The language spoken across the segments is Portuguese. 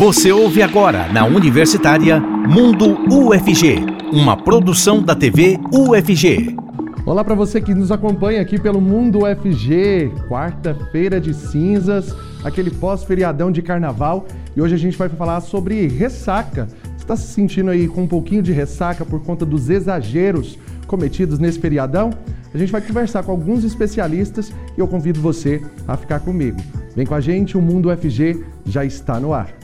Você ouve agora na Universitária Mundo UFG, uma produção da TV UFG. Olá para você que nos acompanha aqui pelo Mundo UFG, quarta-feira de cinzas, aquele pós-feriadão de carnaval, e hoje a gente vai falar sobre ressaca. Você está se sentindo aí com um pouquinho de ressaca por conta dos exageros cometidos nesse feriadão? A gente vai conversar com alguns especialistas e eu convido você a ficar comigo. Vem com a gente, o Mundo UFG já está no ar.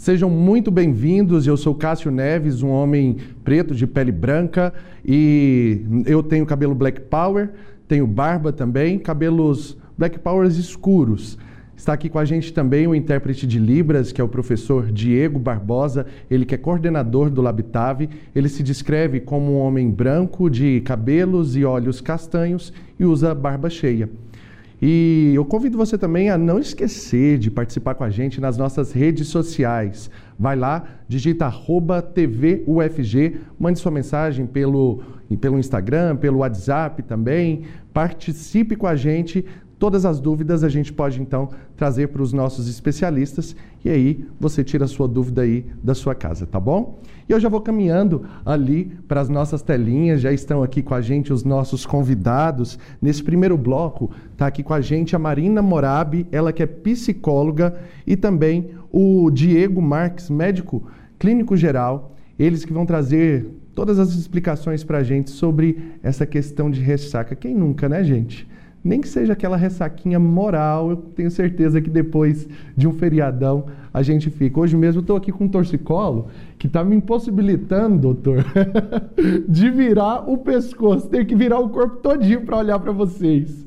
Sejam muito bem-vindos. Eu sou Cássio Neves, um homem preto de pele branca e eu tenho cabelo black power, tenho barba também, cabelos black powers escuros. Está aqui com a gente também o intérprete de Libras, que é o professor Diego Barbosa, ele que é coordenador do Labitave. Ele se descreve como um homem branco de cabelos e olhos castanhos e usa barba cheia. E eu convido você também a não esquecer de participar com a gente nas nossas redes sociais. Vai lá, digita arroba TV mande sua mensagem pelo, pelo Instagram, pelo WhatsApp também. Participe com a gente. Todas as dúvidas a gente pode então trazer para os nossos especialistas e aí você tira a sua dúvida aí da sua casa, tá bom? E eu já vou caminhando ali para as nossas telinhas, já estão aqui com a gente os nossos convidados. Nesse primeiro bloco está aqui com a gente a Marina Morabi, ela que é psicóloga, e também o Diego Marques, médico clínico geral. Eles que vão trazer todas as explicações para a gente sobre essa questão de ressaca. Quem nunca, né, gente? Nem que seja aquela ressaquinha moral, eu tenho certeza que depois de um feriadão a gente fica. Hoje mesmo eu estou aqui com um torcicolo que está me impossibilitando, doutor, de virar o pescoço, ter que virar o corpo todinho para olhar para vocês.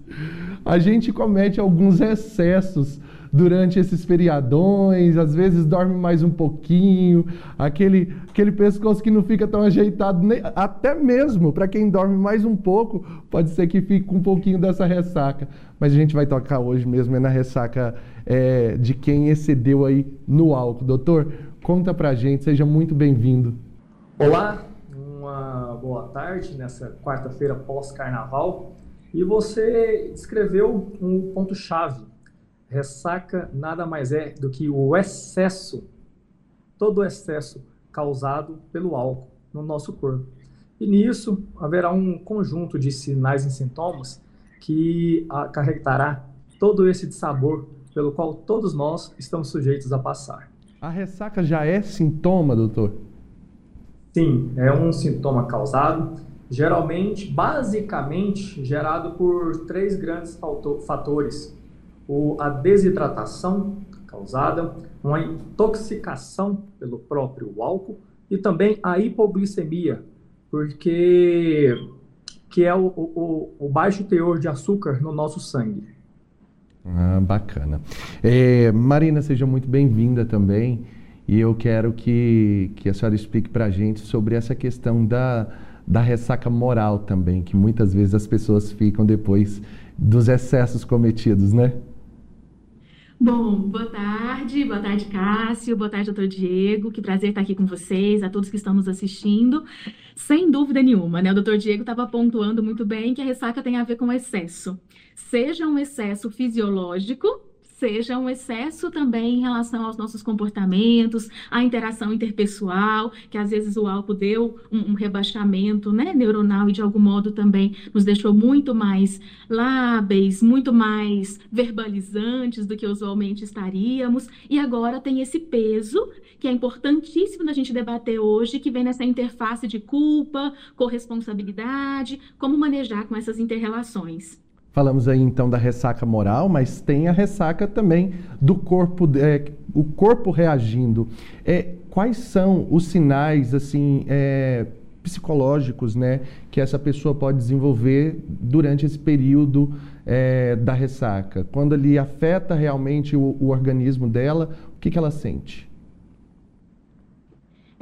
A gente comete alguns excessos durante esses feriadões, às vezes dorme mais um pouquinho, aquele, aquele pescoço que não fica tão ajeitado, nem, até mesmo para quem dorme mais um pouco, pode ser que fique com um pouquinho dessa ressaca. Mas a gente vai tocar hoje mesmo é na ressaca é, de quem excedeu aí no álcool. Doutor, conta pra gente, seja muito bem-vindo. Olá, uma boa tarde nessa quarta-feira pós-carnaval. E você escreveu um ponto-chave Ressaca nada mais é do que o excesso, todo o excesso causado pelo álcool no nosso corpo. E nisso haverá um conjunto de sinais e sintomas que acarretará todo esse sabor pelo qual todos nós estamos sujeitos a passar. A ressaca já é sintoma, doutor? Sim, é um sintoma causado, geralmente, basicamente, gerado por três grandes fatores ou a desidratação causada, uma intoxicação pelo próprio álcool e também a hipoglicemia, porque que é o, o, o baixo teor de açúcar no nosso sangue. Ah, bacana. É, Marina, seja muito bem-vinda também. E eu quero que, que a senhora explique para a gente sobre essa questão da, da ressaca moral também, que muitas vezes as pessoas ficam depois dos excessos cometidos, né? Bom, boa tarde, boa tarde, Cássio, boa tarde, doutor Diego. Que prazer estar aqui com vocês, a todos que estão nos assistindo. Sem dúvida nenhuma, né? O doutor Diego estava pontuando muito bem que a ressaca tem a ver com excesso. Seja um excesso fisiológico, seja um excesso também em relação aos nossos comportamentos, à interação interpessoal, que às vezes o álcool deu um, um rebaixamento né, neuronal e de algum modo também nos deixou muito mais lábeis, muito mais verbalizantes do que usualmente estaríamos, e agora tem esse peso que é importantíssimo da gente debater hoje, que vem nessa interface de culpa, corresponsabilidade, como manejar com essas interrelações. Falamos aí então da ressaca moral, mas tem a ressaca também do corpo, é, o corpo reagindo. É, quais são os sinais assim é, psicológicos, né, que essa pessoa pode desenvolver durante esse período é, da ressaca? Quando ele afeta realmente o, o organismo dela, o que, que ela sente?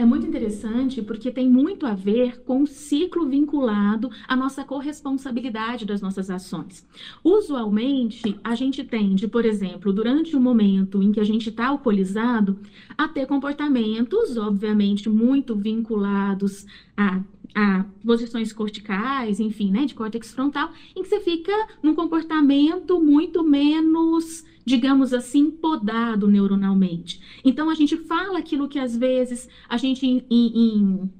É muito interessante porque tem muito a ver com o ciclo vinculado à nossa corresponsabilidade das nossas ações. Usualmente, a gente tende, por exemplo, durante o momento em que a gente está alcoolizado, a ter comportamentos, obviamente, muito vinculados a, a posições corticais, enfim, né, de córtex frontal, em que você fica num comportamento muito menos digamos assim, podado neuronalmente. Então, a gente fala aquilo que às vezes a gente, em, em,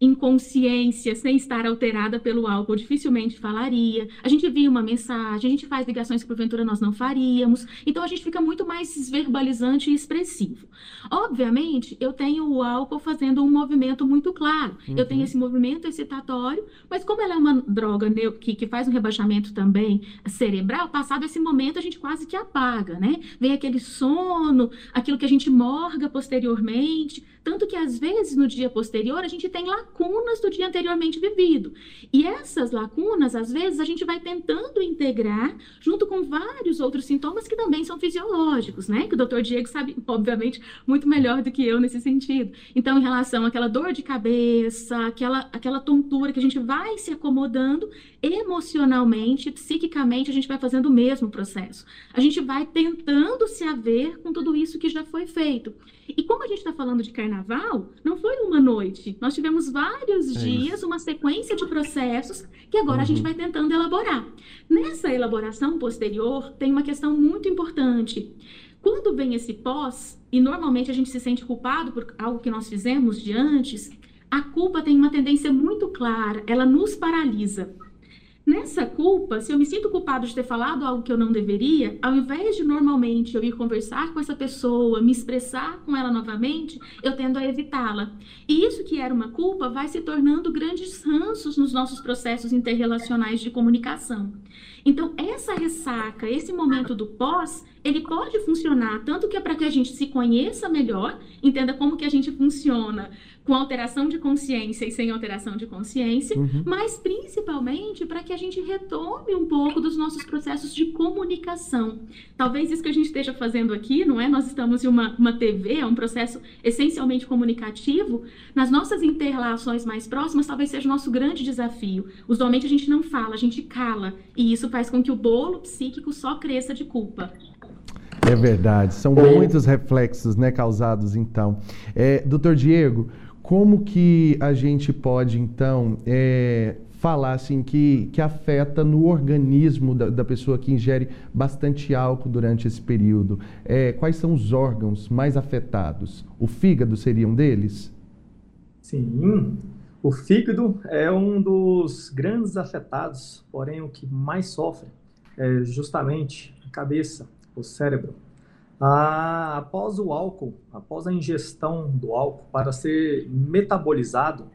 inconsciência, sem estar alterada pelo álcool, dificilmente falaria. A gente via uma mensagem, a gente faz ligações que porventura nós não faríamos. Então a gente fica muito mais verbalizante e expressivo. Obviamente, eu tenho o álcool fazendo um movimento muito claro. Uhum. Eu tenho uhum. esse movimento excitatório, mas como ela é uma droga que, que faz um rebaixamento também cerebral, passado esse momento a gente quase que apaga, né? Vem aquele sono, aquilo que a gente morga posteriormente. Tanto que às vezes no dia posterior a gente tem lá lacunas do dia anteriormente vivido. E essas lacunas, às vezes, a gente vai tentando integrar junto com vários outros sintomas que também são fisiológicos, né? Que o doutor Diego sabe, obviamente, muito melhor do que eu nesse sentido. Então, em relação àquela dor de cabeça, aquela, aquela tontura que a gente vai se acomodando emocionalmente, psiquicamente, a gente vai fazendo o mesmo processo. A gente vai tentando se haver com tudo isso que já foi feito. E como a gente está falando de carnaval, não foi numa noite. Nós tivemos vários é dias, uma sequência de processos que agora uhum. a gente uhum. vai tentando elaborar. Nessa elaboração posterior, tem uma questão muito importante. Quando vem esse pós, e normalmente a gente se sente culpado por algo que nós fizemos de antes, a culpa tem uma tendência muito clara, ela nos paralisa. Nessa culpa, se eu me sinto culpado de ter falado algo que eu não deveria, ao invés de normalmente eu ir conversar com essa pessoa, me expressar com ela novamente, eu tendo a evitá-la. E isso que era uma culpa vai se tornando grandes ranços nos nossos processos interrelacionais de comunicação. Então, essa ressaca, esse momento do pós, ele pode funcionar tanto que é para que a gente se conheça melhor, entenda como que a gente funciona com alteração de consciência e sem alteração de consciência, uhum. mas principalmente para que a gente retome um pouco dos nossos processos de comunicação. Talvez isso que a gente esteja fazendo aqui, não é? Nós estamos em uma, uma TV, é um processo essencialmente comunicativo. Nas nossas interrelações mais próximas, talvez seja o nosso grande desafio. Usualmente a gente não fala, a gente cala, e isso faz com que o bolo psíquico só cresça de culpa. É verdade, são muitos reflexos né, causados então. É, doutor Diego, como que a gente pode, então, é, falar assim que, que afeta no organismo da, da, pessoa que ingere bastante álcool durante esse período? É, quais são os órgãos mais afetados? O fígado seria um deles? Sim, o fígado é um dos grandes afetados, porém o que mais sofre é justamente a cabeça, o cérebro. Ah, após o álcool, após a ingestão do álcool para ser metabolizado,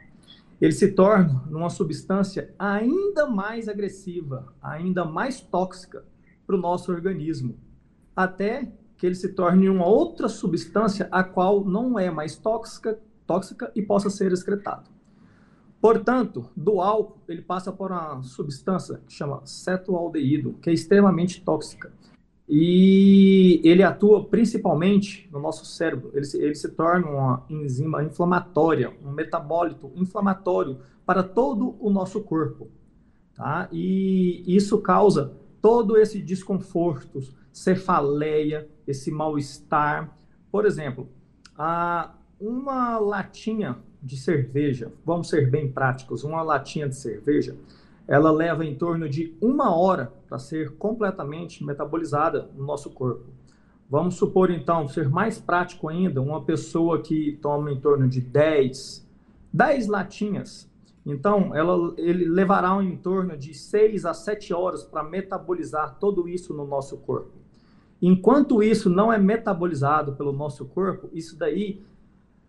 ele se torna uma substância ainda mais agressiva, ainda mais tóxica para o nosso organismo, até que ele se torne uma outra substância a qual não é mais tóxica, tóxica e possa ser excretado. Portanto, do álcool, ele passa por uma substância que chama cetoaldeído, que é extremamente tóxica e ele atua principalmente no nosso cérebro. Ele se, ele se torna uma enzima inflamatória, um metabólito inflamatório para todo o nosso corpo. Tá? E isso causa todo esse desconforto, cefaleia, esse mal-estar. Por exemplo, a, uma latinha de cerveja, vamos ser bem práticos, uma latinha de cerveja, ela leva em torno de uma hora para ser completamente metabolizada no nosso corpo. Vamos supor, então, ser mais prático ainda, uma pessoa que toma em torno de 10, 10 latinhas. Então, ela, ele levará em torno de 6 a 7 horas para metabolizar tudo isso no nosso corpo. Enquanto isso não é metabolizado pelo nosso corpo, isso daí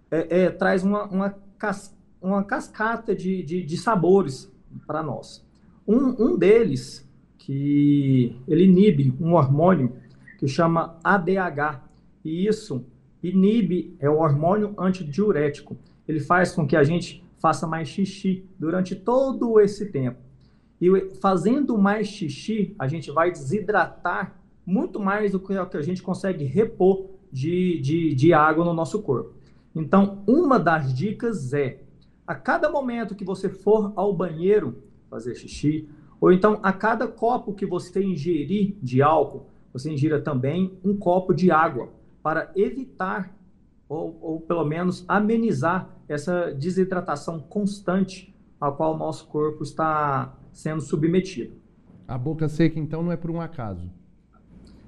é, é, traz uma, uma, cas, uma cascata de, de, de sabores para nós. Um, um deles, que ele inibe um hormônio que chama ADH, e isso inibe, é um hormônio antidiurético. Ele faz com que a gente faça mais xixi durante todo esse tempo. E fazendo mais xixi, a gente vai desidratar muito mais do que a gente consegue repor de, de, de água no nosso corpo. Então, uma das dicas é, a cada momento que você for ao banheiro, fazer xixi. Ou então, a cada copo que você ingerir de álcool, você ingira também um copo de água, para evitar ou, ou pelo menos amenizar essa desidratação constante a qual o nosso corpo está sendo submetido. A boca seca, então, não é por um acaso?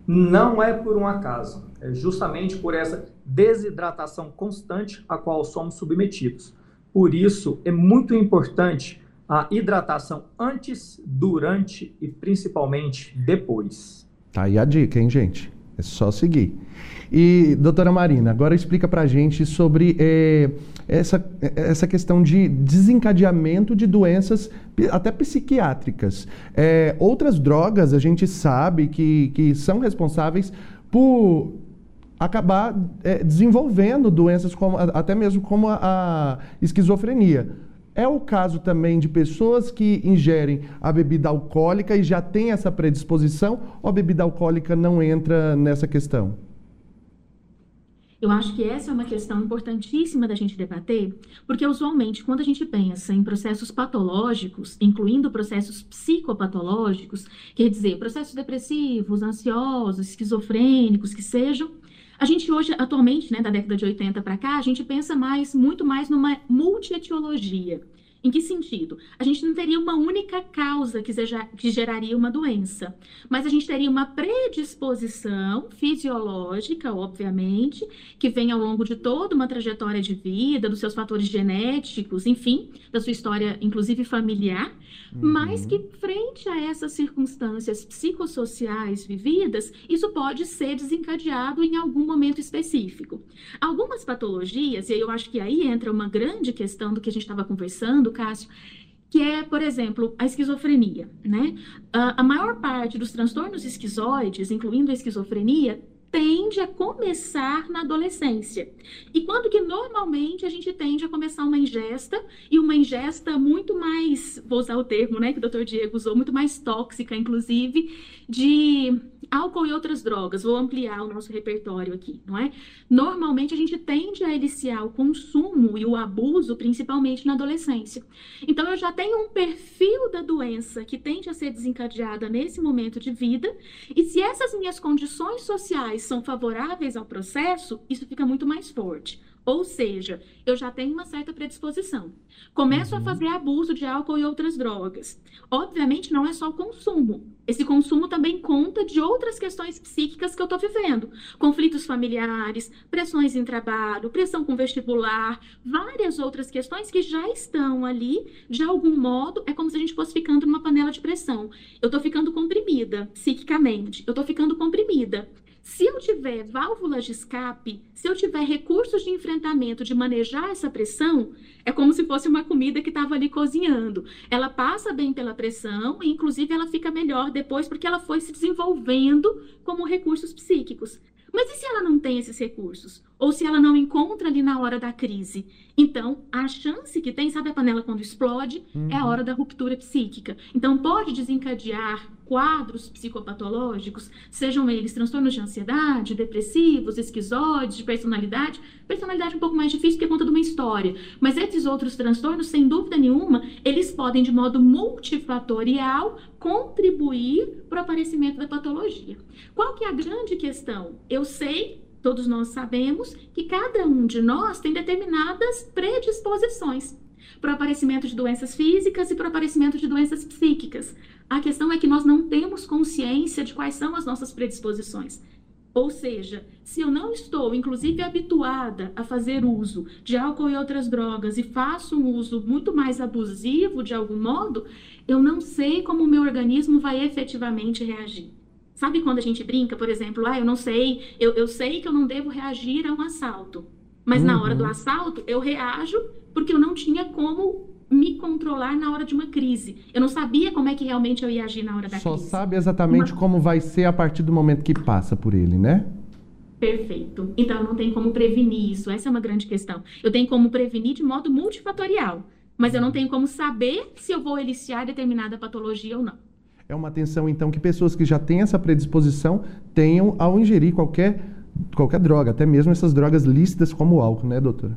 Não é por um acaso. É justamente por essa desidratação constante a qual somos submetidos. Por isso, é muito importante a hidratação antes, durante e principalmente depois. Tá aí a dica, hein, gente? É só seguir. E, doutora Marina, agora explica pra gente sobre é, essa, essa questão de desencadeamento de doenças até psiquiátricas. É, outras drogas a gente sabe que, que são responsáveis por acabar é, desenvolvendo doenças como, até mesmo como a, a esquizofrenia. É o caso também de pessoas que ingerem a bebida alcoólica e já têm essa predisposição, ou a bebida alcoólica não entra nessa questão? Eu acho que essa é uma questão importantíssima da gente debater, porque usualmente quando a gente pensa em processos patológicos, incluindo processos psicopatológicos, quer dizer, processos depressivos, ansiosos, esquizofrênicos, que sejam, a gente hoje, atualmente, né, da década de 80 para cá, a gente pensa mais, muito mais numa multietiologia. Em que sentido? A gente não teria uma única causa que, seja, que geraria uma doença, mas a gente teria uma predisposição fisiológica, obviamente, que vem ao longo de toda uma trajetória de vida, dos seus fatores genéticos, enfim, da sua história, inclusive familiar, uhum. mas que, frente a essas circunstâncias psicossociais vividas, isso pode ser desencadeado em algum momento específico. Algumas patologias, e eu acho que aí entra uma grande questão do que a gente estava conversando, Cássio, que é, por exemplo, a esquizofrenia, né? A, a maior parte dos transtornos esquizoides, incluindo a esquizofrenia, tende a começar na adolescência. E quando que normalmente a gente tende a começar uma ingesta e uma ingesta muito mais, vou usar o termo, né, que o Dr. Diego usou, muito mais tóxica, inclusive, de álcool e outras drogas. Vou ampliar o nosso repertório aqui, não é? Normalmente a gente tende a iniciar o consumo e o abuso, principalmente na adolescência. Então eu já tenho um perfil da doença que tende a ser desencadeada nesse momento de vida, e se essas minhas condições sociais são favoráveis ao processo, isso fica muito mais forte. Ou seja, eu já tenho uma certa predisposição. Começo uhum. a fazer abuso de álcool e outras drogas. Obviamente, não é só o consumo. Esse consumo também conta de outras questões psíquicas que eu estou vivendo. Conflitos familiares, pressões em trabalho, pressão com vestibular, várias outras questões que já estão ali, de algum modo, é como se a gente fosse ficando numa panela de pressão. Eu estou ficando comprimida psiquicamente, eu estou ficando comprimida. Se eu tiver válvulas de escape, se eu tiver recursos de enfrentamento, de manejar essa pressão, é como se fosse uma comida que estava ali cozinhando. Ela passa bem pela pressão e, inclusive, ela fica melhor depois porque ela foi se desenvolvendo como recursos psíquicos. Mas e se ela não tem esses recursos? Ou se ela não encontra ali na hora da crise? Então, a chance que tem, sabe a panela quando explode? Uhum. É a uhum. hora da ruptura psíquica. Então, pode desencadear quadros psicopatológicos, sejam eles transtornos de ansiedade, depressivos, esquizoides, de personalidade. Personalidade é um pouco mais difícil porque conta de uma história. Mas esses outros transtornos, sem dúvida nenhuma, eles podem, de modo multifatorial, contribuir para o aparecimento da patologia. Qual que é a grande questão? Eu sei todos nós sabemos que cada um de nós tem determinadas predisposições para o aparecimento de doenças físicas e para o aparecimento de doenças psíquicas. A questão é que nós não temos consciência de quais são as nossas predisposições. Ou seja, se eu não estou, inclusive, habituada a fazer uso de álcool e outras drogas e faço um uso muito mais abusivo de algum modo, eu não sei como o meu organismo vai efetivamente reagir. Sabe quando a gente brinca, por exemplo, ah, eu não sei, eu, eu sei que eu não devo reagir a um assalto, mas uhum. na hora do uhum. assalto eu reajo porque eu não tinha como me controlar na hora de uma crise. Eu não sabia como é que realmente eu ia agir na hora da Só crise. Só sabe exatamente uma... como vai ser a partir do momento que passa por ele, né? Perfeito. Então não tem como prevenir isso. Essa é uma grande questão. Eu tenho como prevenir de modo multifatorial, mas eu não tenho como saber se eu vou iniciar determinada patologia ou não. É uma atenção, então, que pessoas que já têm essa predisposição tenham ao ingerir qualquer, qualquer droga, até mesmo essas drogas lícitas como o álcool, né, doutora?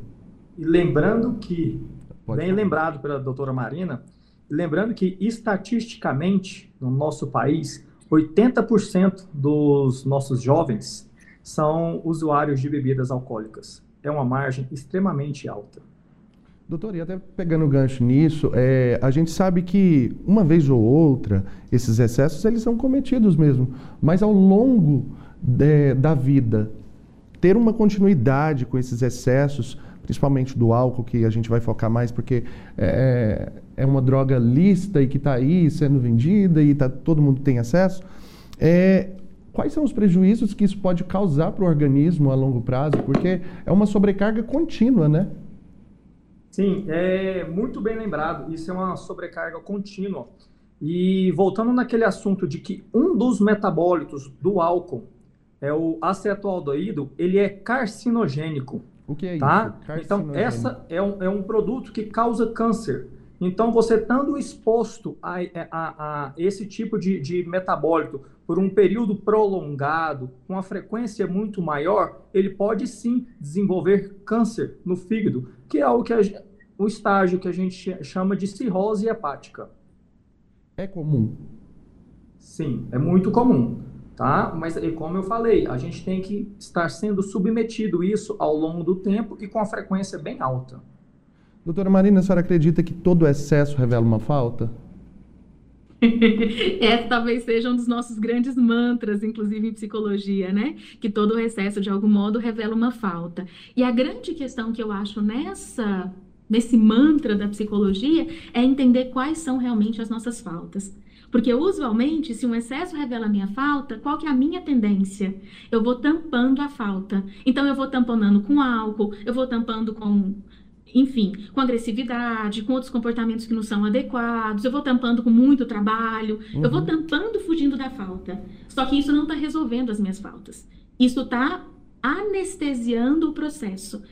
E lembrando que, Pode bem falar. lembrado pela doutora Marina, lembrando que estatisticamente, no nosso país, 80% dos nossos jovens são usuários de bebidas alcoólicas. é uma margem extremamente alta. Doutor, e até pegando o gancho nisso, é, a gente sabe que uma vez ou outra esses excessos eles são cometidos mesmo, mas ao longo de, da vida ter uma continuidade com esses excessos, principalmente do álcool que a gente vai focar mais porque é, é uma droga lista e que está aí sendo vendida e tá, todo mundo tem acesso. É, quais são os prejuízos que isso pode causar para o organismo a longo prazo? Porque é uma sobrecarga contínua, né? Sim, é muito bem lembrado. Isso é uma sobrecarga contínua. E voltando naquele assunto de que um dos metabólitos do álcool é o acetoaldeído, ele é carcinogênico. O que é tá? isso? Então, essa é um, é um produto que causa câncer. Então, você estando exposto a, a, a esse tipo de, de, metabólito por um período prolongado, com uma frequência muito maior, ele pode sim desenvolver câncer no fígado, que é o, que a, o estágio que a gente chama de cirrose hepática. É comum? Sim, é muito comum. Tá? Mas, como eu falei, a gente tem que estar sendo submetido isso ao longo do tempo e com a frequência bem alta. Doutora Marina, a senhora acredita que todo excesso revela uma falta? Essa talvez seja um dos nossos grandes mantras, inclusive em psicologia, né? Que todo excesso, de algum modo, revela uma falta. E a grande questão que eu acho nessa, nesse mantra da psicologia é entender quais são realmente as nossas faltas. Porque usualmente, se um excesso revela a minha falta, qual que é a minha tendência? Eu vou tampando a falta. Então eu vou tamponando com álcool, eu vou tampando com enfim, com agressividade, com outros comportamentos que não são adequados, eu vou tampando com muito trabalho, uhum. eu vou uhum. tampando fugindo da falta. Só que isso não está resolvendo as minhas faltas. Isso está anestesiando o processo.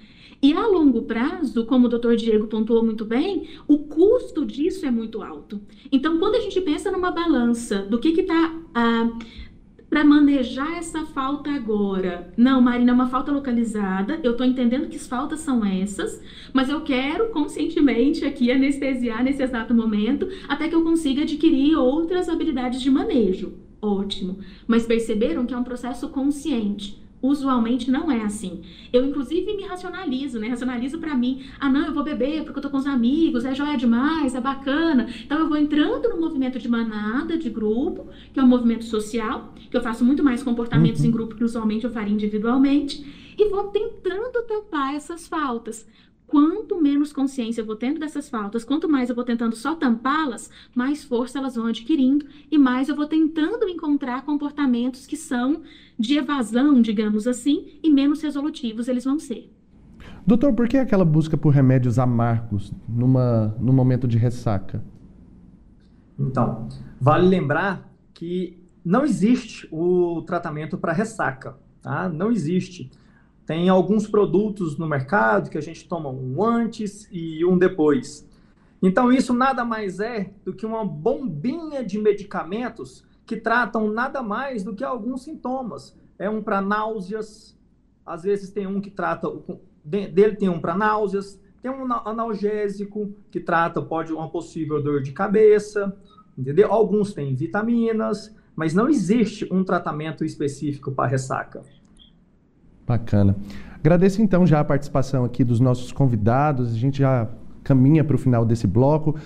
E a longo prazo, como o doutor Diego pontuou muito bem, o custo disso é muito alto. Então, quando a gente pensa numa balança do que está ah, para manejar essa falta agora. Não, Marina, é uma falta localizada. Eu estou entendendo que as faltas são essas, mas eu quero conscientemente aqui anestesiar nesse exato momento até que eu consiga adquirir outras habilidades de manejo. Ótimo. Mas perceberam que é um processo consciente. Usualmente não é assim. Eu, inclusive, me racionalizo, né? Racionalizo para mim. Ah, não, eu vou beber porque eu tô com os amigos, é joia demais, é bacana. Então, eu vou entrando no movimento de manada, de grupo, que é um movimento social, que eu faço muito mais comportamentos uhum. em grupo que usualmente eu faria individualmente, e vou tentando tampar essas faltas. Quanto menos consciência eu vou tendo dessas faltas, quanto mais eu vou tentando só tampá-las, mais força elas vão adquirindo e mais eu vou tentando encontrar comportamentos que são de evasão, digamos assim, e menos resolutivos eles vão ser. Doutor, por que aquela busca por remédios amargos numa, num momento de ressaca? Então, vale lembrar que não existe o tratamento para ressaca, tá? Não existe. Tem alguns produtos no mercado que a gente toma um antes e um depois. Então, isso nada mais é do que uma bombinha de medicamentos que tratam nada mais do que alguns sintomas. É um para náuseas, às vezes tem um que trata, dele tem um para náuseas, tem um analgésico que trata, pode, uma possível dor de cabeça, entendeu? Alguns têm vitaminas, mas não existe um tratamento específico para ressaca. Bacana. Agradeço então já a participação aqui dos nossos convidados. A gente já caminha para o final desse bloco.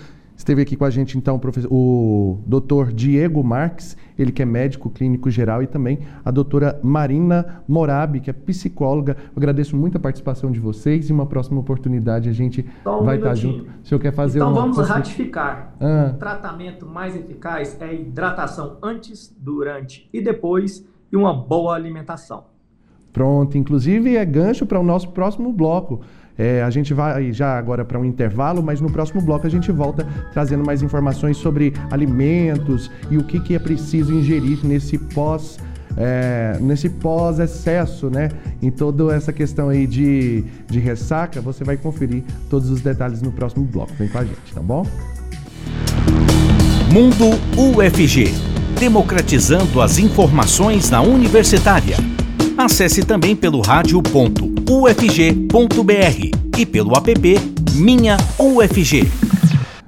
Esteve aqui com a gente então o, doutor Diego Marques, ele que é médico clínico geral, e também a doutora Marina Morabi, que é psicóloga. Eu agradeço muito a participação de vocês e uma próxima oportunidade a gente um vai estar junto. O senhor quer fazer Então uma... vamos ratificar. Ah. O tratamento mais eficaz é hidratação antes, durante e depois e uma boa alimentação. Pronto, inclusive é gancho para o nosso próximo bloco. É, a gente vai já agora para um intervalo, mas no próximo bloco a gente volta trazendo mais informações sobre alimentos e o que, que é preciso ingerir nesse pós. É, nesse pós-excesso, né? Em toda essa questão aí de, de ressaca, você vai conferir todos os detalhes no próximo bloco. Vem com a gente, tá bom? Mundo UFG democratizando as informações na universitária. Acesse também pelo rádio.ufg.br e pelo app Minha UFG.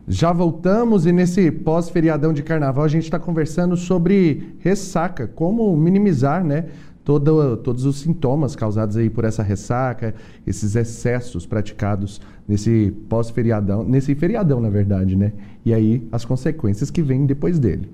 Já voltamos e nesse pós-feriadão de carnaval a gente está conversando sobre ressaca, como minimizar, né? todo, todos os sintomas causados aí por essa ressaca, esses excessos praticados nesse pós-feriadão, nesse feriadão, na verdade, né? E aí as consequências que vêm depois dele.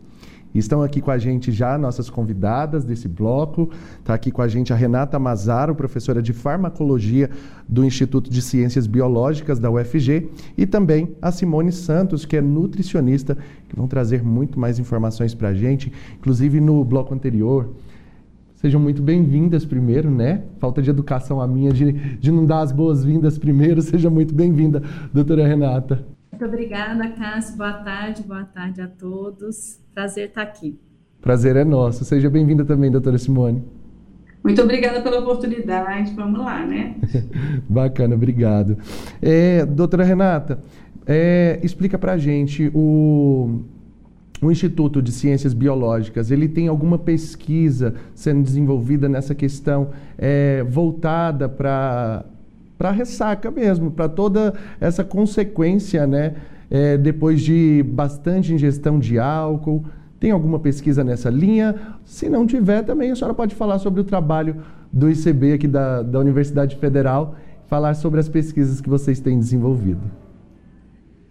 Estão aqui com a gente já nossas convidadas desse bloco. Está aqui com a gente a Renata Mazaro, professora de farmacologia do Instituto de Ciências Biológicas da UFG, e também a Simone Santos, que é nutricionista, que vão trazer muito mais informações para a gente. Inclusive no bloco anterior, Sejam muito bem-vindas primeiro, né? Falta de educação a minha de, de não dar as boas-vindas primeiro. Seja muito bem-vinda, doutora Renata. Muito obrigada, Cássio. Boa tarde, boa tarde a todos. Prazer estar aqui. Prazer é nosso. Seja bem-vinda também, doutora Simone. Muito obrigada pela oportunidade. Vamos lá, né? Bacana, obrigado. É, doutora Renata, é, explica pra gente o o Instituto de Ciências Biológicas ele tem alguma pesquisa sendo desenvolvida nessa questão é, voltada para para ressaca mesmo, para toda essa consequência, né? É, depois de bastante ingestão de álcool. Tem alguma pesquisa nessa linha? Se não tiver, também a senhora pode falar sobre o trabalho do ICB aqui da, da Universidade Federal, falar sobre as pesquisas que vocês têm desenvolvido.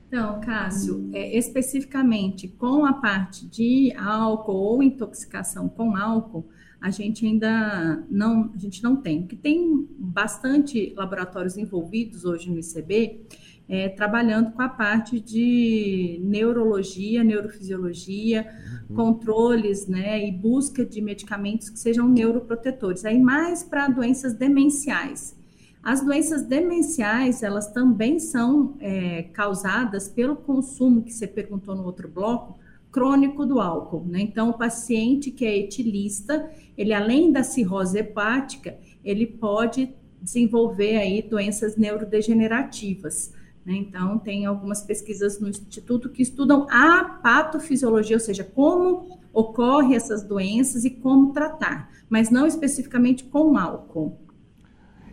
Então, Cássio, é, especificamente com a parte de álcool ou intoxicação com álcool, a gente ainda não, a gente não tem. Que tem bastante laboratórios envolvidos hoje no ICB, é, trabalhando com a parte de neurologia, neurofisiologia, uhum. controles, né, e busca de medicamentos que sejam neuroprotetores. Aí mais para doenças demenciais. As doenças demenciais, elas também são é, causadas pelo consumo, que você perguntou no outro bloco, crônico do álcool. Né? Então, o paciente que é etilista, ele além da cirrose hepática, ele pode desenvolver aí doenças neurodegenerativas. Né? Então, tem algumas pesquisas no Instituto que estudam a patofisiologia, ou seja, como ocorre essas doenças e como tratar, mas não especificamente com álcool.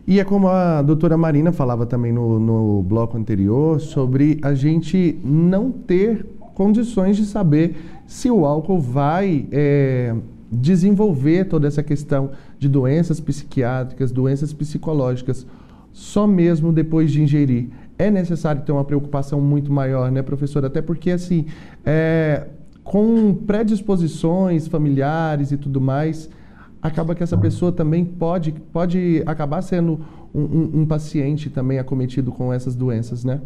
E é como a doutora Marina falava também no, no bloco anterior, sobre a gente não ter condições de saber se o álcool vai é, desenvolver toda essa questão de doenças psiquiátricas, doenças psicológicas, só mesmo depois de ingerir. É necessário ter uma preocupação muito maior, né, professora? Até porque, assim, é, com predisposições familiares e tudo mais, acaba que essa pessoa também pode, pode acabar sendo um, um, um paciente também acometido com essas doenças, né?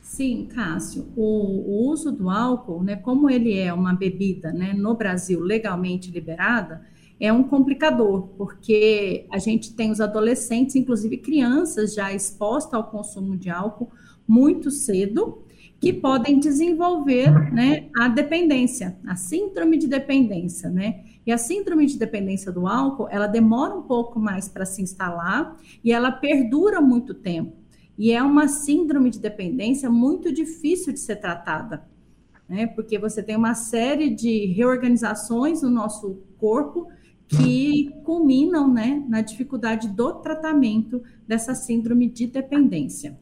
Sim, Cássio. O, o, uso do álcool, né, como ele é uma bebida, né, no Brasil legalmente liberada, é um complicador, porque a gente tem os adolescentes, inclusive crianças, já expostas ao consumo de álcool muito cedo, que podem desenvolver, né, a dependência, a síndrome de dependência, né? E a síndrome de dependência do álcool, ela demora um pouco mais para se instalar e ela perdura muito tempo. E é uma síndrome de dependência muito difícil de ser tratada, né? Porque você tem uma série de reorganizações no nosso corpo que culminam, né, na dificuldade do tratamento dessa síndrome de dependência.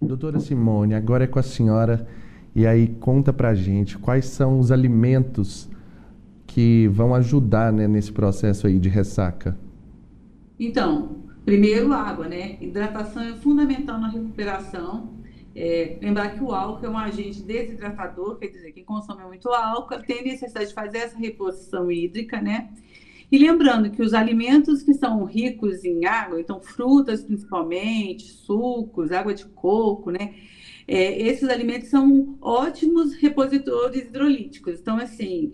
Doutora Simone, agora é com a senhora e aí conta pra gente quais são os alimentos que vão ajudar né, nesse processo aí de ressaca? Então, primeiro água, né? Hidratação é fundamental na recuperação. É, lembrar que o álcool é um agente desidratador, quer dizer, quem consome muito álcool tem necessidade de fazer essa reposição hídrica, né? E lembrando que os alimentos que são ricos em água, então frutas principalmente, sucos, água de coco, né? É, esses alimentos são ótimos repositores hidrolíticos. Então, assim,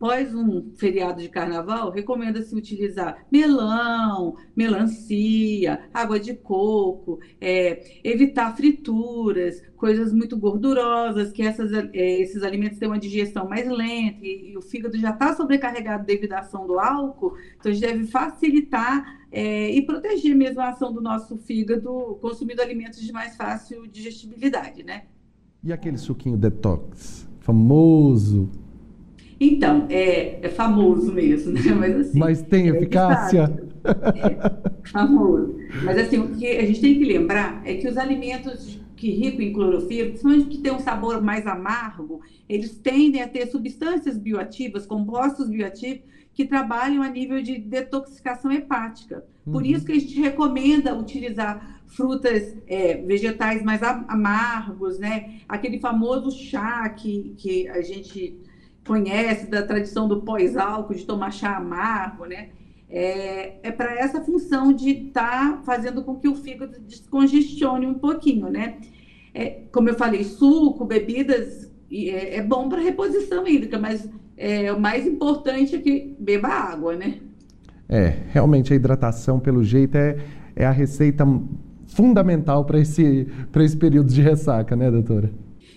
Após um feriado de carnaval, recomenda-se utilizar melão, melancia, água de coco, é, evitar frituras, coisas muito gordurosas, que essas, é, esses alimentos têm uma digestão mais lenta e, e o fígado já está sobrecarregado devido à ação do álcool, então a gente deve facilitar é, e proteger mesmo a ação do nosso fígado consumindo alimentos de mais fácil digestibilidade, né? E aquele suquinho detox, famoso então, é, é famoso mesmo, né? Mas, assim, Mas tem é eficácia? É, famoso. Mas assim, o que a gente tem que lembrar é que os alimentos que ricos em clorofila, principalmente que tem um sabor mais amargo, eles tendem a ter substâncias bioativas, compostos bioativos, que trabalham a nível de detoxificação hepática. Por uhum. isso que a gente recomenda utilizar frutas, é, vegetais mais amargos, né? Aquele famoso chá que, que a gente conhece da tradição do pós-álcool, de tomar chá amargo, né? É, é para essa função de estar tá fazendo com que o fígado descongestione um pouquinho, né? É, como eu falei, suco, bebidas, é, é bom para reposição hídrica, mas é, o mais importante é que beba água, né? É, realmente a hidratação, pelo jeito, é, é a receita fundamental para esse, esse período de ressaca, né, doutora?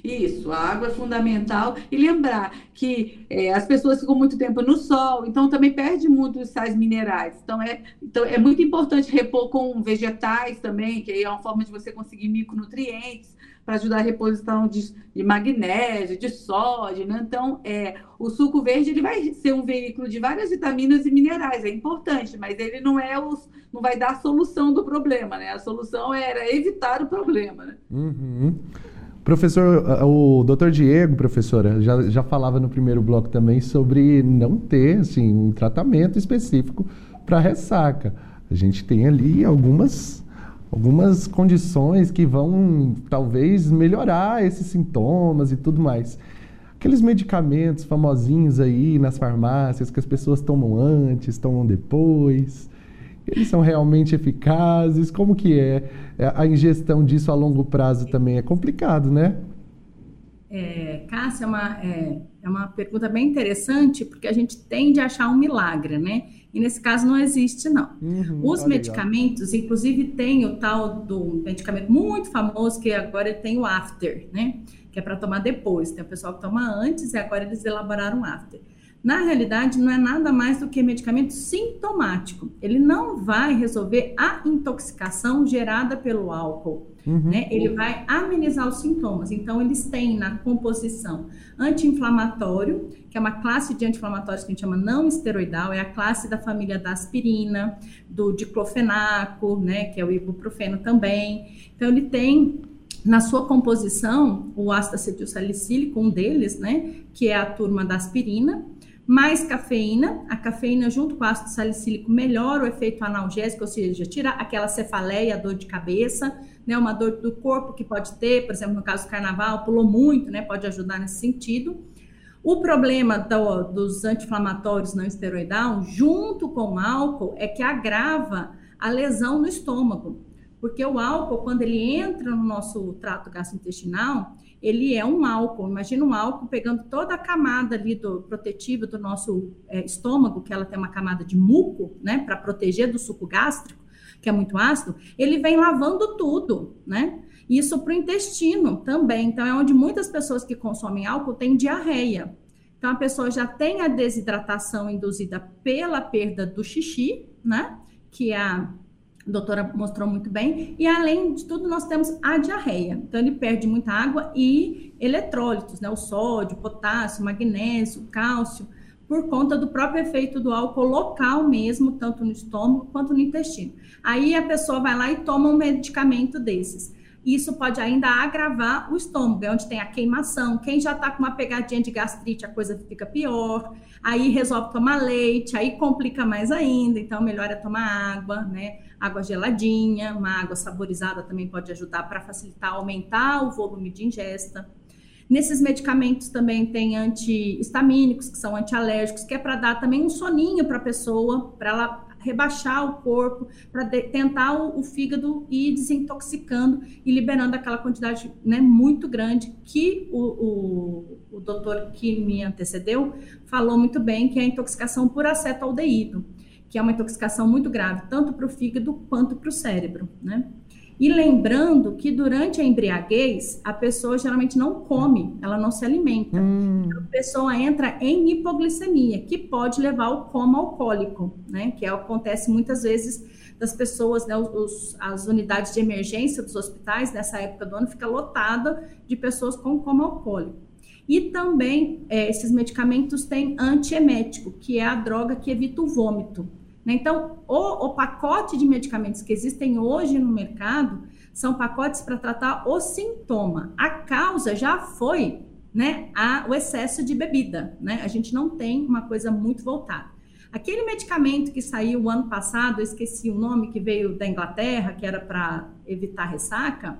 Isso, a água é fundamental. E lembrar que é, as pessoas ficam muito tempo no sol, então também perde muito os sais minerais. Então é, então é muito importante repor com vegetais também, que é uma forma de você conseguir micronutrientes para ajudar a reposição de, de, magnésio, de sódio. Né? Então, é, o suco verde ele vai ser um veículo de várias vitaminas e minerais, é importante, mas ele não é os, não vai dar a solução do problema, né? A solução era evitar o problema. Né? Uhum. Professor, o doutor Diego, professora, já, já falava no primeiro bloco também sobre não ter assim, um tratamento específico para ressaca. A gente tem ali algumas, algumas condições que vão talvez melhorar esses sintomas e tudo mais. Aqueles medicamentos famosinhos aí nas farmácias que as pessoas tomam antes, tomam depois. Eles são realmente eficazes? Como que é? é a ingestão disso a longo prazo também é complicado, né? É, Cássia, é uma, é, é uma pergunta bem interessante, porque a gente tende a achar um milagre, né? E nesse caso não existe, não. Uhum, Os medicamentos, legal. inclusive tem o tal do medicamento muito famoso, que agora tem o after, né? Que é para tomar depois. Tem o pessoal que toma antes e agora eles elaboraram after na realidade não é nada mais do que medicamento sintomático. Ele não vai resolver a intoxicação gerada pelo álcool. Uhum. Né? Ele vai amenizar os sintomas. Então, eles têm na composição anti-inflamatório, que é uma classe de anti-inflamatórios que a gente chama não esteroidal, é a classe da família da aspirina, do diclofenaco, né, que é o ibuprofeno também. Então, ele tem na sua composição o ácido acetilsalicílico, um deles, né, que é a turma da aspirina, mais cafeína, a cafeína junto com ácido salicílico melhora o efeito analgésico, ou seja, tira aquela cefaleia, dor de cabeça, né, uma dor do corpo que pode ter, por exemplo, no caso do carnaval, pulou muito, né, pode ajudar nesse sentido. O problema do, dos anti-inflamatórios não esteroidal, junto com o álcool, é que agrava a lesão no estômago. Porque o álcool, quando ele entra no nosso trato gastrointestinal, ele é um álcool. Imagina um álcool pegando toda a camada ali do protetivo do nosso é, estômago, que ela tem uma camada de muco, né, para proteger do suco gástrico, que é muito ácido. Ele vem lavando tudo, né? Isso para o intestino também. Então, é onde muitas pessoas que consomem álcool têm diarreia. Então, a pessoa já tem a desidratação induzida pela perda do xixi, né? Que é a a doutora mostrou muito bem. E além de tudo, nós temos a diarreia. Então, ele perde muita água e eletrólitos, né? O sódio, potássio, magnésio, cálcio, por conta do próprio efeito do álcool local mesmo, tanto no estômago quanto no intestino. Aí a pessoa vai lá e toma um medicamento desses. Isso pode ainda agravar o estômago, é onde tem a queimação. Quem já está com uma pegadinha de gastrite, a coisa fica pior. Aí resolve tomar leite, aí complica mais ainda. Então, melhor é tomar água, né? Água geladinha, uma água saborizada também pode ajudar para facilitar, aumentar o volume de ingesta. Nesses medicamentos também tem antihistamínicos, que são antialérgicos, que é para dar também um soninho para a pessoa, para ela rebaixar o corpo, para tentar o, o, fígado ir desintoxicando e liberando aquela quantidade né, muito grande que o, o, o doutor que me antecedeu falou muito bem, que é a intoxicação por acetaldeído que é uma intoxicação muito grave, tanto para o fígado quanto para o cérebro, né? E lembrando que durante a embriaguez, a pessoa geralmente não come, ela não se alimenta. Hum. A pessoa entra em hipoglicemia, que pode levar ao coma alcoólico, né? Que é, acontece muitas vezes das pessoas, né? Os, as unidades de emergência dos hospitais, nessa época do ano, fica lotada de pessoas com coma alcoólico. E também, é, esses medicamentos têm antiemético, que é a droga que evita o vômito. Né? Então, o, o pacote de medicamentos que existem hoje no mercado são pacotes para tratar o sintoma. A causa já foi né, a, o excesso de bebida. Né? A gente não tem uma coisa muito voltada. Aquele medicamento que saiu o ano passado, eu esqueci o nome, que veio da Inglaterra, que era para evitar ressaca,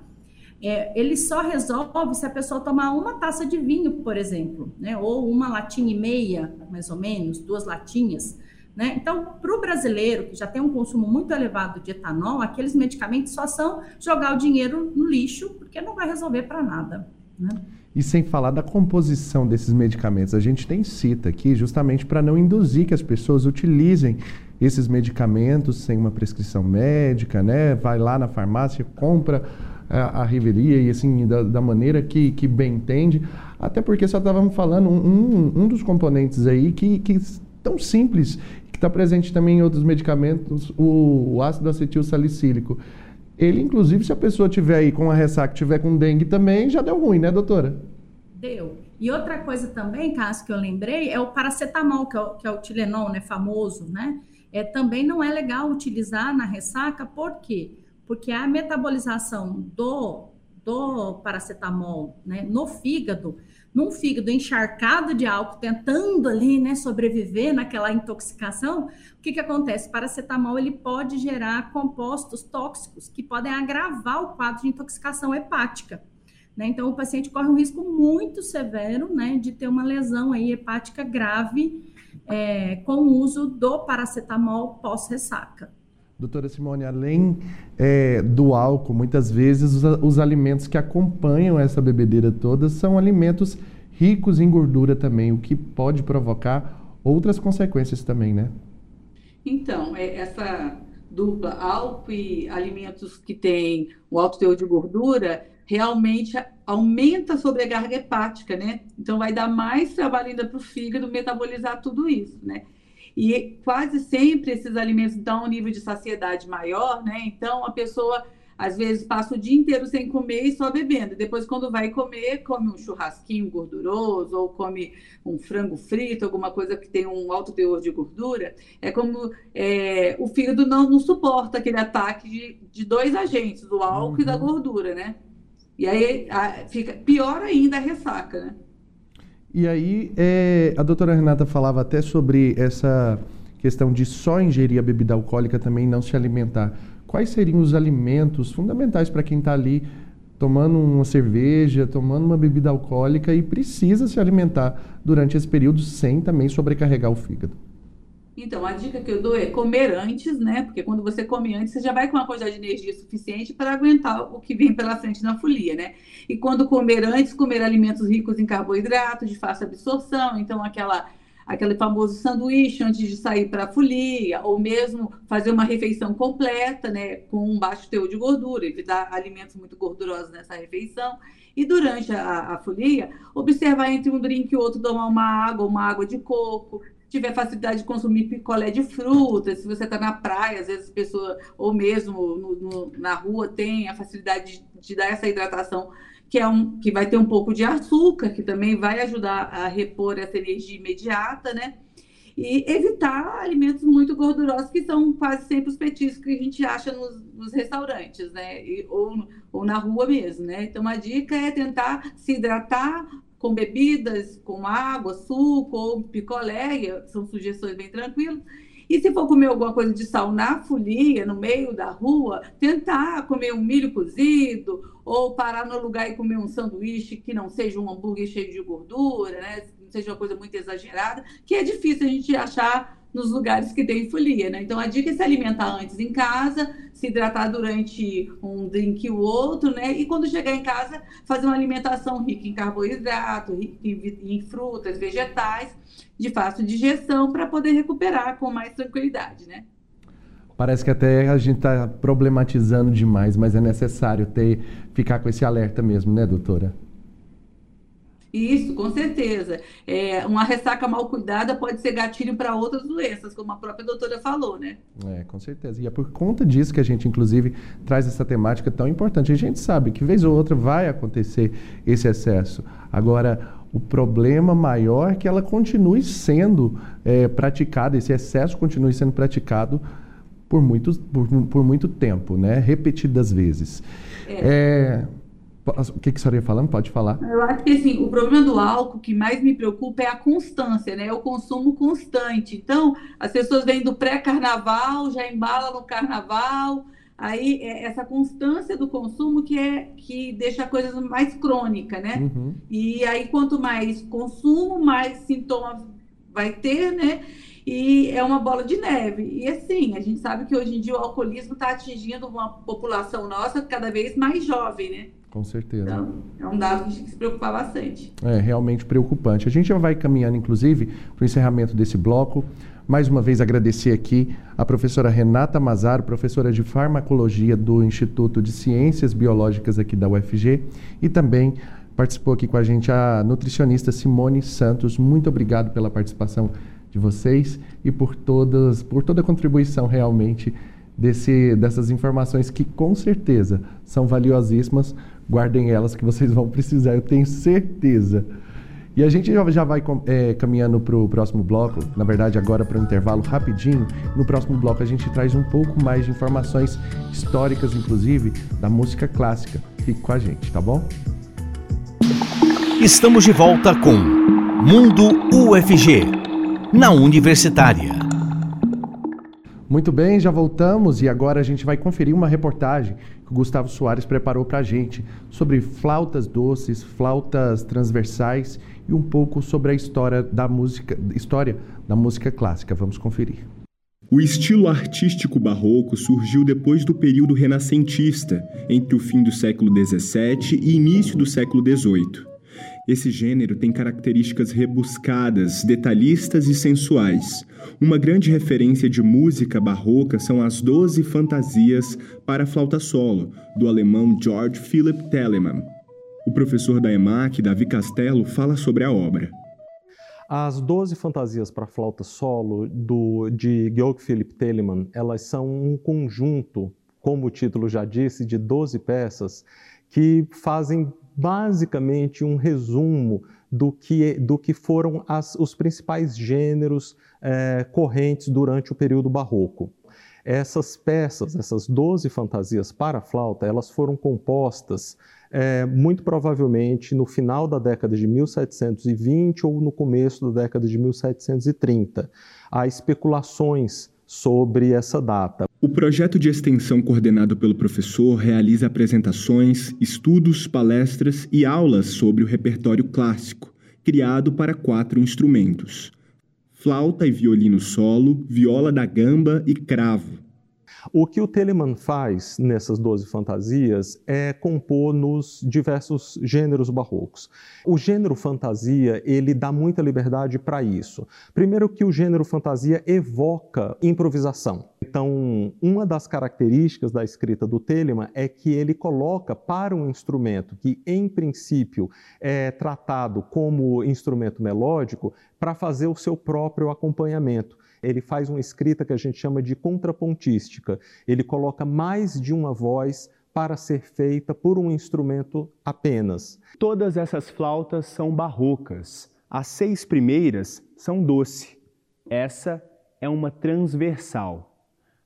é, ele só resolve se a pessoa tomar uma taça de vinho, por exemplo, né? ou uma latinha e meia, mais ou menos, duas latinhas. Né? Então, para o brasileiro que já tem um consumo muito elevado de etanol, aqueles medicamentos só são jogar o dinheiro no lixo, porque não vai resolver para nada. Né? E sem falar da composição desses medicamentos, a gente tem cita aqui justamente para não induzir que as pessoas utilizem esses medicamentos sem uma prescrição médica, né? Vai lá na farmácia, compra a, a riveria e assim, da, da, maneira que, que bem entende. Até porque só estávamos falando um, um dos componentes aí que, que tão simples, está presente também em outros medicamentos, o, o ácido acetil salicílico. Ele, inclusive, se a pessoa tiver aí com a ressaca, tiver com dengue também, já deu ruim, né, doutora? Deu. E outra coisa também, Cássio, que eu lembrei, é o paracetamol, que é o, que é o Tilenol, né, famoso, né? É, também não é legal utilizar na ressaca, por quê? Porque a metabolização do, do paracetamol né, no fígado num fígado encharcado de álcool, tentando ali, né, sobreviver naquela intoxicação, o que que acontece? Paracetamol ele pode gerar compostos tóxicos que podem agravar o quadro de intoxicação hepática. Né? Então, o paciente corre um risco muito severo né, de ter uma lesão aí hepática grave é, com o uso do paracetamol pós-ressaca. Doutora Simone, além é, do álcool, muitas vezes os, os, alimentos que acompanham essa bebedeira toda são alimentos ricos em gordura também, o que pode provocar outras consequências também, né? Então, é, essa dupla álcool e alimentos que têm o alto teor de gordura realmente aumenta a sobrecarga hepática, né? Então vai dar mais trabalho ainda para o fígado metabolizar tudo isso, né? E quase sempre esses alimentos dão um nível de saciedade maior, né? Então a pessoa às vezes passa o dia inteiro sem comer e só bebendo. Depois, quando vai comer, come um churrasquinho gorduroso ou come um frango frito, alguma coisa que tem um alto teor de gordura. É como é, o fígado não, não, suporta aquele ataque de, de dois agentes, do álcool uhum. e da uhum. gordura, né? E aí a, fica pior ainda a ressaca, né? E aí, é, a doutora Renata falava até sobre essa questão de só ingerir a bebida alcoólica também não se alimentar. Quais seriam os alimentos fundamentais para quem está ali tomando uma cerveja, tomando uma bebida alcoólica e precisa se alimentar durante esse período sem também sobrecarregar o fígado? Então, a dica que eu dou é comer antes, né? Porque quando você come antes, você já vai com uma quantidade de energia suficiente para aguentar o que vem pela frente na folia, né? E quando comer antes, comer alimentos ricos em carboidrato, de fácil absorção, então aquela aquele famoso sanduíche antes de sair para a folia, ou mesmo fazer uma refeição completa, né, com um baixo teor de gordura, evitar alimentos muito gordurosos nessa refeição. E durante a, a folia, observar entre um drink e outro tomar uma água, uma água de coco, tiver facilidade de consumir picolé de frutas, se você está na praia, às vezes pessoa, ou mesmo no, no, na rua, tem a facilidade de, de, dar essa hidratação, que, é um, que vai ter um pouco de açúcar, que também vai ajudar a repor essa energia imediata, né? E evitar alimentos muito gordurosos, que são quase sempre os petiscos que a gente acha nos, nos restaurantes, né? E, ou, ou na rua mesmo, né? Então, a dica é tentar se hidratar com bebidas, com água, suco ou picolé, são sugestões bem tranquilas. E se for comer alguma coisa de sal na folia, no meio da rua, tentar comer um milho cozido ou parar no lugar e comer um sanduíche que não seja um hambúrguer cheio de gordura, né? Não seja uma coisa muito exagerada, que é difícil a gente achar nos lugares que tem folia, né? Então a dica é se alimentar antes em casa, se hidratar durante um drink ou outro, né? E quando chegar em casa, fazer uma alimentação rica em carboidrato, rica em, frutas, vegetais, de fácil digestão, para poder recuperar com mais tranquilidade, né? Parece que até a gente está problematizando demais, mas é necessário ter ficar com esse alerta mesmo, né, doutora? Isso, com certeza. É, uma ressaca mal cuidada pode ser gatilho para outras doenças, como a própria doutora falou, né? É, com certeza. E é por conta disso que a gente, inclusive, traz essa temática tão importante. A gente sabe que, vez ou outra, vai acontecer esse excesso. Agora, o problema maior é que ela continue sendo é, praticada, esse excesso continue sendo praticado por, muitos, por, por muito tempo, né? repetidas vezes. É. é O que, que a senhora ia falando? Pode falar. Eu acho que assim, o problema do álcool que mais me preocupa é a constância, né? É o consumo constante. Então, as pessoas vêm do pré-carnaval, já embala no carnaval, aí é essa constância do consumo que é que deixa a coisa mais crônica, né? Uhum. E aí, quanto mais consumo, mais sintomas vai ter, né? E é uma bola de neve. E assim, a gente sabe que hoje em dia o alcoolismo está atingindo uma população nossa cada vez mais jovem, né? Com certeza. Então, é um dado que a gente tem que se preocupar bastante. É realmente preocupante. A gente já vai caminhando, inclusive, para o encerramento desse bloco. Mais uma vez agradecer aqui a professora Renata Mazaro, professora de farmacologia do Instituto de Ciências Biológicas aqui da UFG, e também participou aqui com a gente a nutricionista Simone Santos. Muito obrigado pela participação de vocês e por todas, por toda a contribuição realmente desse, dessas informações que com certeza são valiosíssimas guardem elas que vocês vão precisar, eu tenho certeza. E a gente já vai é, caminhando para o próximo bloco, na verdade agora para o intervalo rapidinho. No próximo bloco a gente traz um pouco mais de informações históricas, inclusive, da música clássica. Fique com a gente, tá bom? Estamos de volta com Mundo UFG, na Universitária. Muito bem, já voltamos e agora a gente vai conferir uma reportagem Gustavo Soares preparou para a gente sobre flautas doces, flautas transversais e um pouco sobre a história da música, história da música clássica. Vamos conferir. O estilo artístico barroco surgiu depois do período renascentista, entre o fim do século XVII e início do século XVIII. Esse gênero tem características rebuscadas, detalhistas e sensuais. Uma grande referência de música barroca são as Doze Fantasias para flauta solo, do alemão George Philipp Telemann. O professor da EMAC, Davi Castelo, fala sobre a obra. As Doze Fantasias para flauta solo do, de Georg Philipp Telemann, elas são um conjunto, como o título já disse, de 12 peças que fazem basicamente um resumo do que, do que foram as, os principais gêneros é, correntes durante o período barroco. Essas peças, essas 12 fantasias para flauta, elas foram compostas é, muito provavelmente no final da década de 1720 ou no começo da década de 1730. Há especulações sobre essa data. O projeto de extensão coordenado pelo professor realiza apresentações, estudos, palestras e aulas sobre o repertório clássico, criado para quatro instrumentos: flauta e violino solo, viola da gamba e cravo. O que o Telemann faz nessas 12 fantasias é compor nos diversos gêneros barrocos. O gênero fantasia, ele dá muita liberdade para isso. Primeiro que o gênero fantasia evoca improvisação. Então, uma das características da escrita do Telemann é que ele coloca para um instrumento que, em princípio, é tratado como instrumento melódico, para fazer o seu próprio acompanhamento ele faz uma escrita que a gente chama de contrapontística. Ele coloca mais de uma voz para ser feita por um instrumento apenas. Todas essas flautas são barrocas. As seis primeiras são doce. Essa é uma transversal.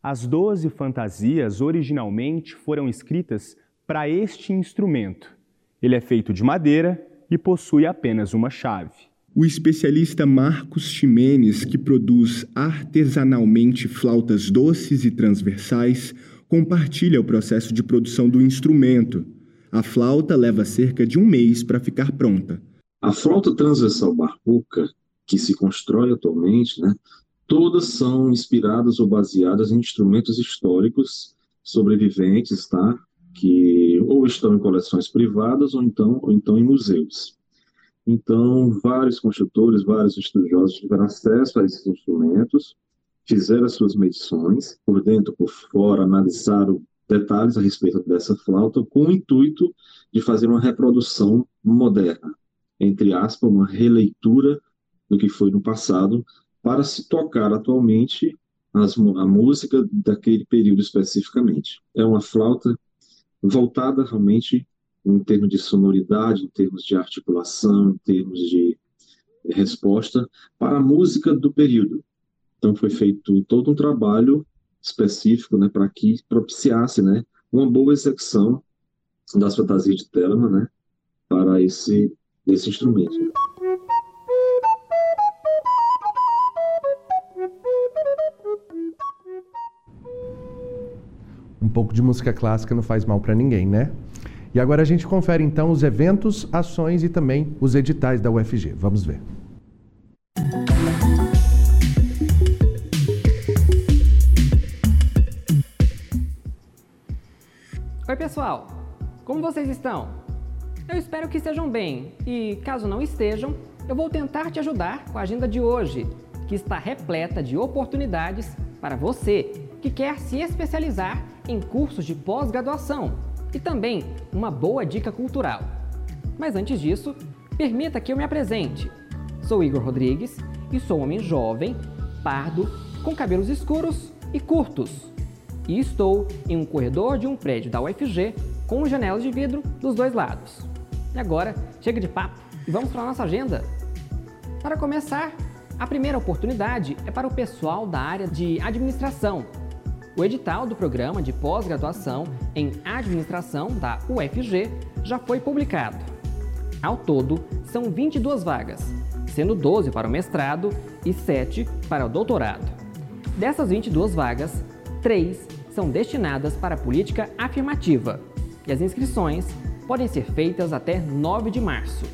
As doze fantasias originalmente foram escritas para este instrumento. Ele é feito de madeira e possui apenas uma chave. O especialista Marcos Ximenes, que produz artesanalmente flautas doces e transversais, compartilha o processo de produção do instrumento. A flauta leva cerca de um mês para ficar pronta. A flauta transversal barroca, que se constrói atualmente, né, todas são inspiradas ou baseadas em instrumentos históricos sobreviventes, tá? que ou estão em coleções privadas ou então, ou então em museus. Então, vários construtores, vários estudiosos tiveram acesso a esses instrumentos, fizeram as suas medições, por dentro, por fora, analisaram detalhes a respeito dessa flauta, com o intuito de fazer uma reprodução moderna, entre aspas, uma releitura do que foi no passado, para se tocar atualmente as, a música daquele período especificamente. É uma flauta voltada realmente em termos de sonoridade, em termos de articulação, em termos de resposta para a música do período. Então foi feito todo um trabalho específico, né, para que propiciasse, né, uma boa execução das fantasias de Telemann, né, para esse, esse instrumento. Um pouco de música clássica não faz mal para ninguém, né? E agora a gente confere então os eventos, ações e também os editais da UFG. Vamos ver. Oi, pessoal! Como vocês estão? Eu espero que estejam bem e, caso não estejam, eu vou tentar te ajudar com a agenda de hoje, que está repleta de oportunidades para você que quer se especializar em cursos de pós-graduação e também uma boa dica cultural. Mas antes disso, permita que eu me apresente. Sou Igor Rodrigues e sou homem jovem, pardo, com cabelos escuros e curtos e estou em um corredor de um prédio da UFG com janelas de vidro dos dois lados. E agora, chega de papo e vamos para a nossa agenda. Para começar, a primeira oportunidade é para o pessoal da área de administração. O edital do programa de pós-graduação em administração da UFG já foi publicado. Ao todo, são 22 vagas, sendo 12 para o mestrado e 7 para o doutorado. Dessas 22 vagas, 3 são destinadas para a política afirmativa e as inscrições podem ser feitas até 9 de março.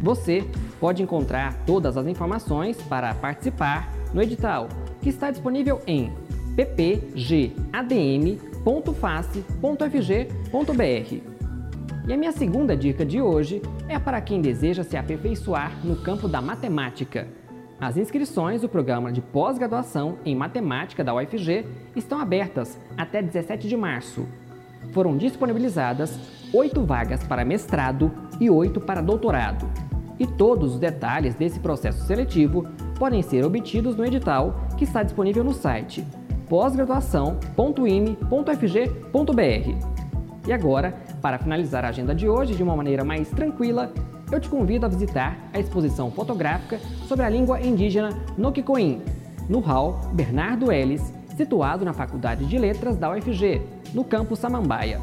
Você pode encontrar todas as informações para participar no edital, que está disponível em ppgadm.face.fg.br. E a minha segunda dica de hoje é para quem deseja se aperfeiçoar no campo da matemática as inscrições do programa de pós-graduação em matemática da UFG estão abertas até 17 de março. Foram disponibilizadas oito vagas para mestrado e oito para doutorado. E todos os detalhes desse processo seletivo podem ser obtidos no edital que está disponível no site pós-graduação.ime.fg.br. E agora, para finalizar a agenda de hoje de uma maneira mais tranquila, eu te convido a visitar a exposição fotográfica sobre a língua indígena Noquicoim, no Hall Bernardo Ellis, situado na Faculdade de Letras da UFG, no campus Samambaia.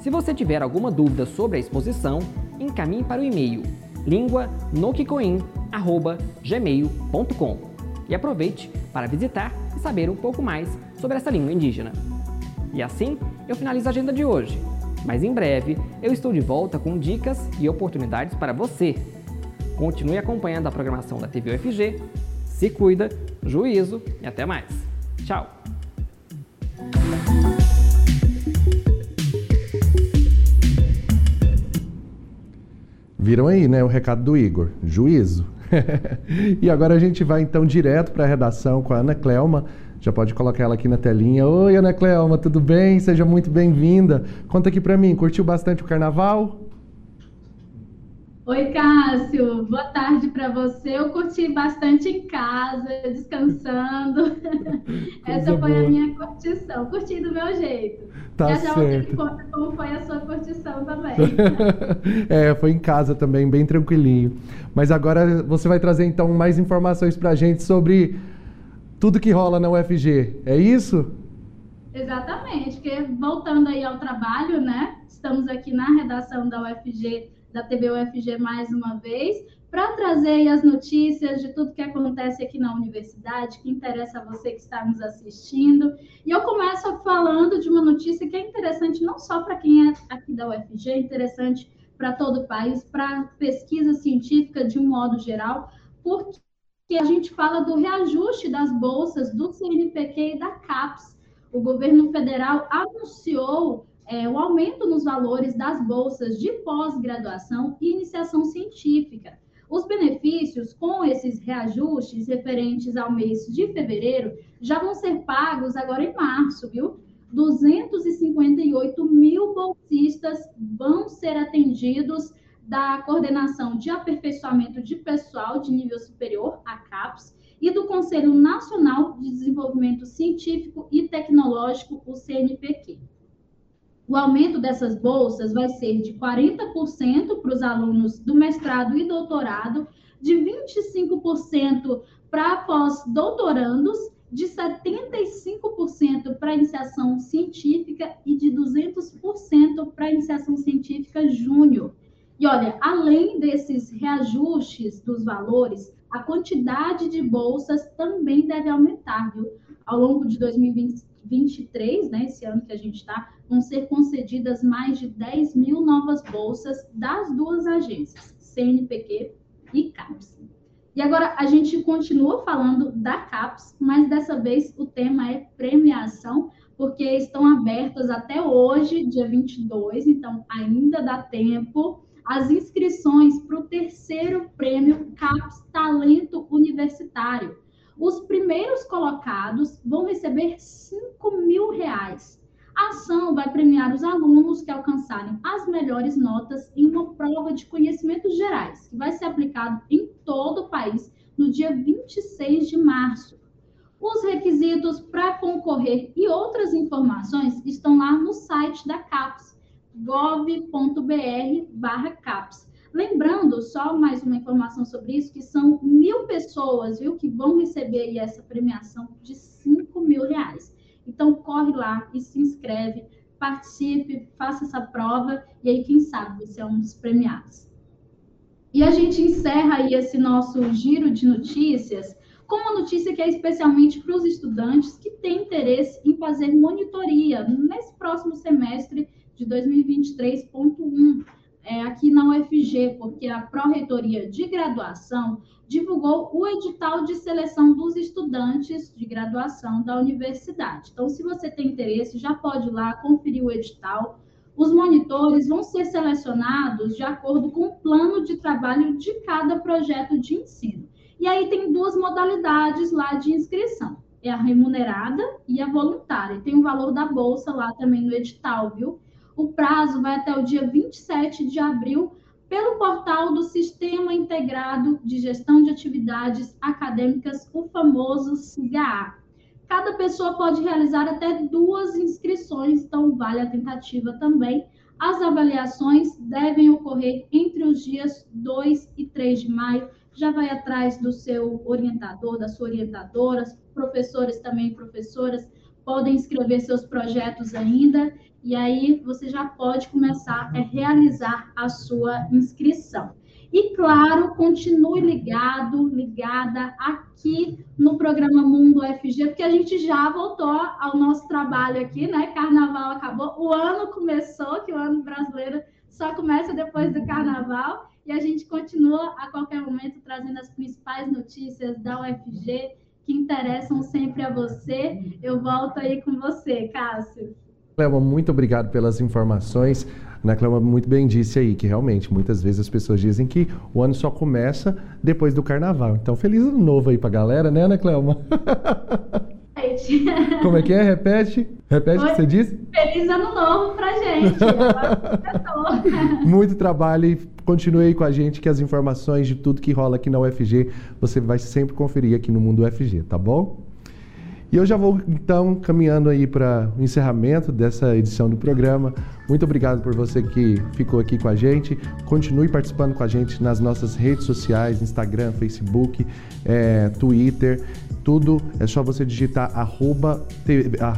Se você tiver alguma dúvida sobre a exposição, encaminhe para o e-mail linguanoquicoim.gmail.com e aproveite para visitar e saber um pouco mais sobre essa língua indígena. E assim, eu finalizo a agenda de hoje. Mas em breve eu estou de volta com dicas e oportunidades para você. Continue acompanhando a programação da TV UFG. Se cuida, juízo e até mais. Tchau! Viram aí, né, o recado do Igor. Juízo. e agora a gente vai então direto para a redação com a Ana Clelma já pode colocar ela aqui na telinha. Oi, Ana Cleoma, tudo bem? Seja muito bem-vinda. Conta aqui para mim, curtiu bastante o carnaval? Oi, Cássio. Boa tarde para você. Eu curti bastante em casa, descansando. Essa foi boa. a minha curtição. Curti do meu jeito. Tá já já certo. você conta como foi a sua curtição também. é, foi em casa também, bem tranquilinho. Mas agora você vai trazer então mais informações para a gente sobre tudo que rola na UFG. É isso? Exatamente, porque voltando aí ao trabalho, né? Estamos aqui na redação da UFG, da TV UFG mais uma vez, para trazer as notícias de tudo que acontece aqui na universidade, que interessa a você que está nos assistindo. E eu começo falando de uma notícia que é interessante não só para quem é aqui da UFG, é interessante para todo o país, para pesquisa científica de um modo geral, porque que a gente fala do reajuste das bolsas do CNPq e da CAPES. O governo federal anunciou é, o aumento nos valores das bolsas de pós-graduação e iniciação científica. Os benefícios com esses reajustes referentes ao mês de fevereiro já vão ser pagos agora em março, viu? 258 mil bolsistas vão ser atendidos da Coordenação de Aperfeiçoamento de Pessoal de Nível Superior, a CAPES, e do Conselho Nacional de Desenvolvimento Científico e Tecnológico, o CNPq. O aumento dessas bolsas vai ser de 40% para os alunos do mestrado e doutorado, de 25% para pós-doutorandos de 75% para iniciação científica e de 200% para iniciação científica júnior. E olha, além desses reajustes dos valores, a quantidade de bolsas também deve aumentar, viu? Ao longo de 2023, né, esse ano que a gente está, vão ser concedidas mais de 10 mil novas bolsas das duas agências, CNPq e CAPES. E agora a gente continua falando da CAPES, mas dessa vez o tema é premiação, porque estão abertas até hoje, dia 22, então ainda dá tempo, as inscrições para o terceiro prêmio CAPES Talento Universitário. Os primeiros colocados vão receber 5 mil reais. A ação vai premiar os alunos que alcançarem as melhores notas em uma prova de conhecimentos gerais, que vai ser aplicado em todo o país no dia 26 de março. Os requisitos para concorrer e outras informações estão lá no site da CAPES, gov.br/caps. Lembrando, só mais uma informação sobre isso, que são mil pessoas, viu, que vão receber essa premiação de 5 mil reais. Então, corre lá e se inscreve, participe, faça essa prova e aí, quem sabe, você é um dos premiados. E a gente encerra aí esse nosso giro de notícias com uma notícia que é especialmente para os estudantes que têm interesse em fazer monitoria nesse próximo semestre de 2023.1 é, aqui na UFG, porque a Pró-Reitoria de Graduação divulgou o edital de seleção dos estudantes de graduação da universidade. Então, se você tem interesse, já pode ir lá conferir o edital. Os monitores vão ser selecionados de acordo com o plano de trabalho de cada projeto de ensino. E aí tem duas modalidades lá de inscrição. É a remunerada e a voluntária. Tem o valor da bolsa lá também no edital, viu? O prazo vai até o dia 27 de abril pelo portal do Sistema Integrado de Gestão de Atividades Acadêmicas, o famoso SIGA. Cada pessoa pode realizar até duas inscrições, então vale a tentativa também. As avaliações devem ocorrer entre os dias 2 e 3 de maio. Já vai atrás do seu orientador, da sua orientadora, professores também, professoras, podem escrever seus projetos ainda e aí você já pode começar a realizar a sua inscrição. E claro, continue ligado, ligada aqui no programa Mundo FG, porque a gente já voltou ao nosso trabalho aqui, né? Carnaval acabou, o ano começou, que o ano brasileiro só começa depois do carnaval, e a gente continua a qualquer momento trazendo as principais notícias da UFG que interessam sempre a você. Eu volto aí com você, Cássio. Clema, muito obrigado pelas informações. Ana Clema muito bem disse aí que realmente muitas vezes as pessoas dizem que o ano só começa depois do carnaval. Então, feliz ano novo aí pra galera, né, Ana? Como é que é? Repete. Repete o que você disse. Feliz ano novo pra gente. muito trabalho e continue aí com a gente que as informações de tudo que rola aqui na UFG você vai sempre conferir aqui no Mundo UFG, tá bom? E eu já vou então caminhando aí para o encerramento dessa edição do programa. Muito obrigado por você que ficou aqui com a gente. Continue participando com a gente nas nossas redes sociais, Instagram, Facebook, é, Twitter. Tudo é só você digitar arroba,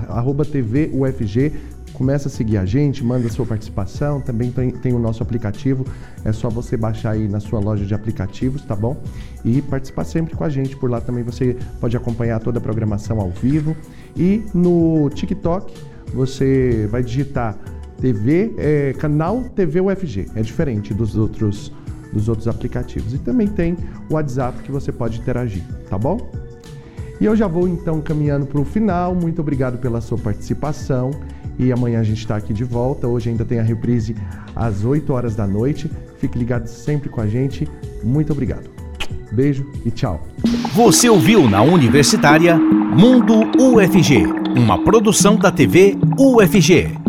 arroba TV UFG começa a seguir a gente, manda sua participação. Também tem, tem, o nosso aplicativo, é só você baixar aí na sua loja de aplicativos, tá bom? E participar sempre com a gente. Por lá também você pode acompanhar toda a programação ao vivo. E no TikTok você vai digitar TV, é, canal TV UFG. É diferente dos outros, dos outros aplicativos. E também tem o WhatsApp que você pode interagir, tá bom? E eu já vou então caminhando para o final. Muito obrigado pela sua participação. E amanhã a gente está aqui de volta. Hoje ainda tem a reprise às 8 horas da noite. Fique ligado sempre com a gente. Muito obrigado. Beijo e tchau. Você ouviu na Universitária Mundo UFG, uma produção da TV UFG.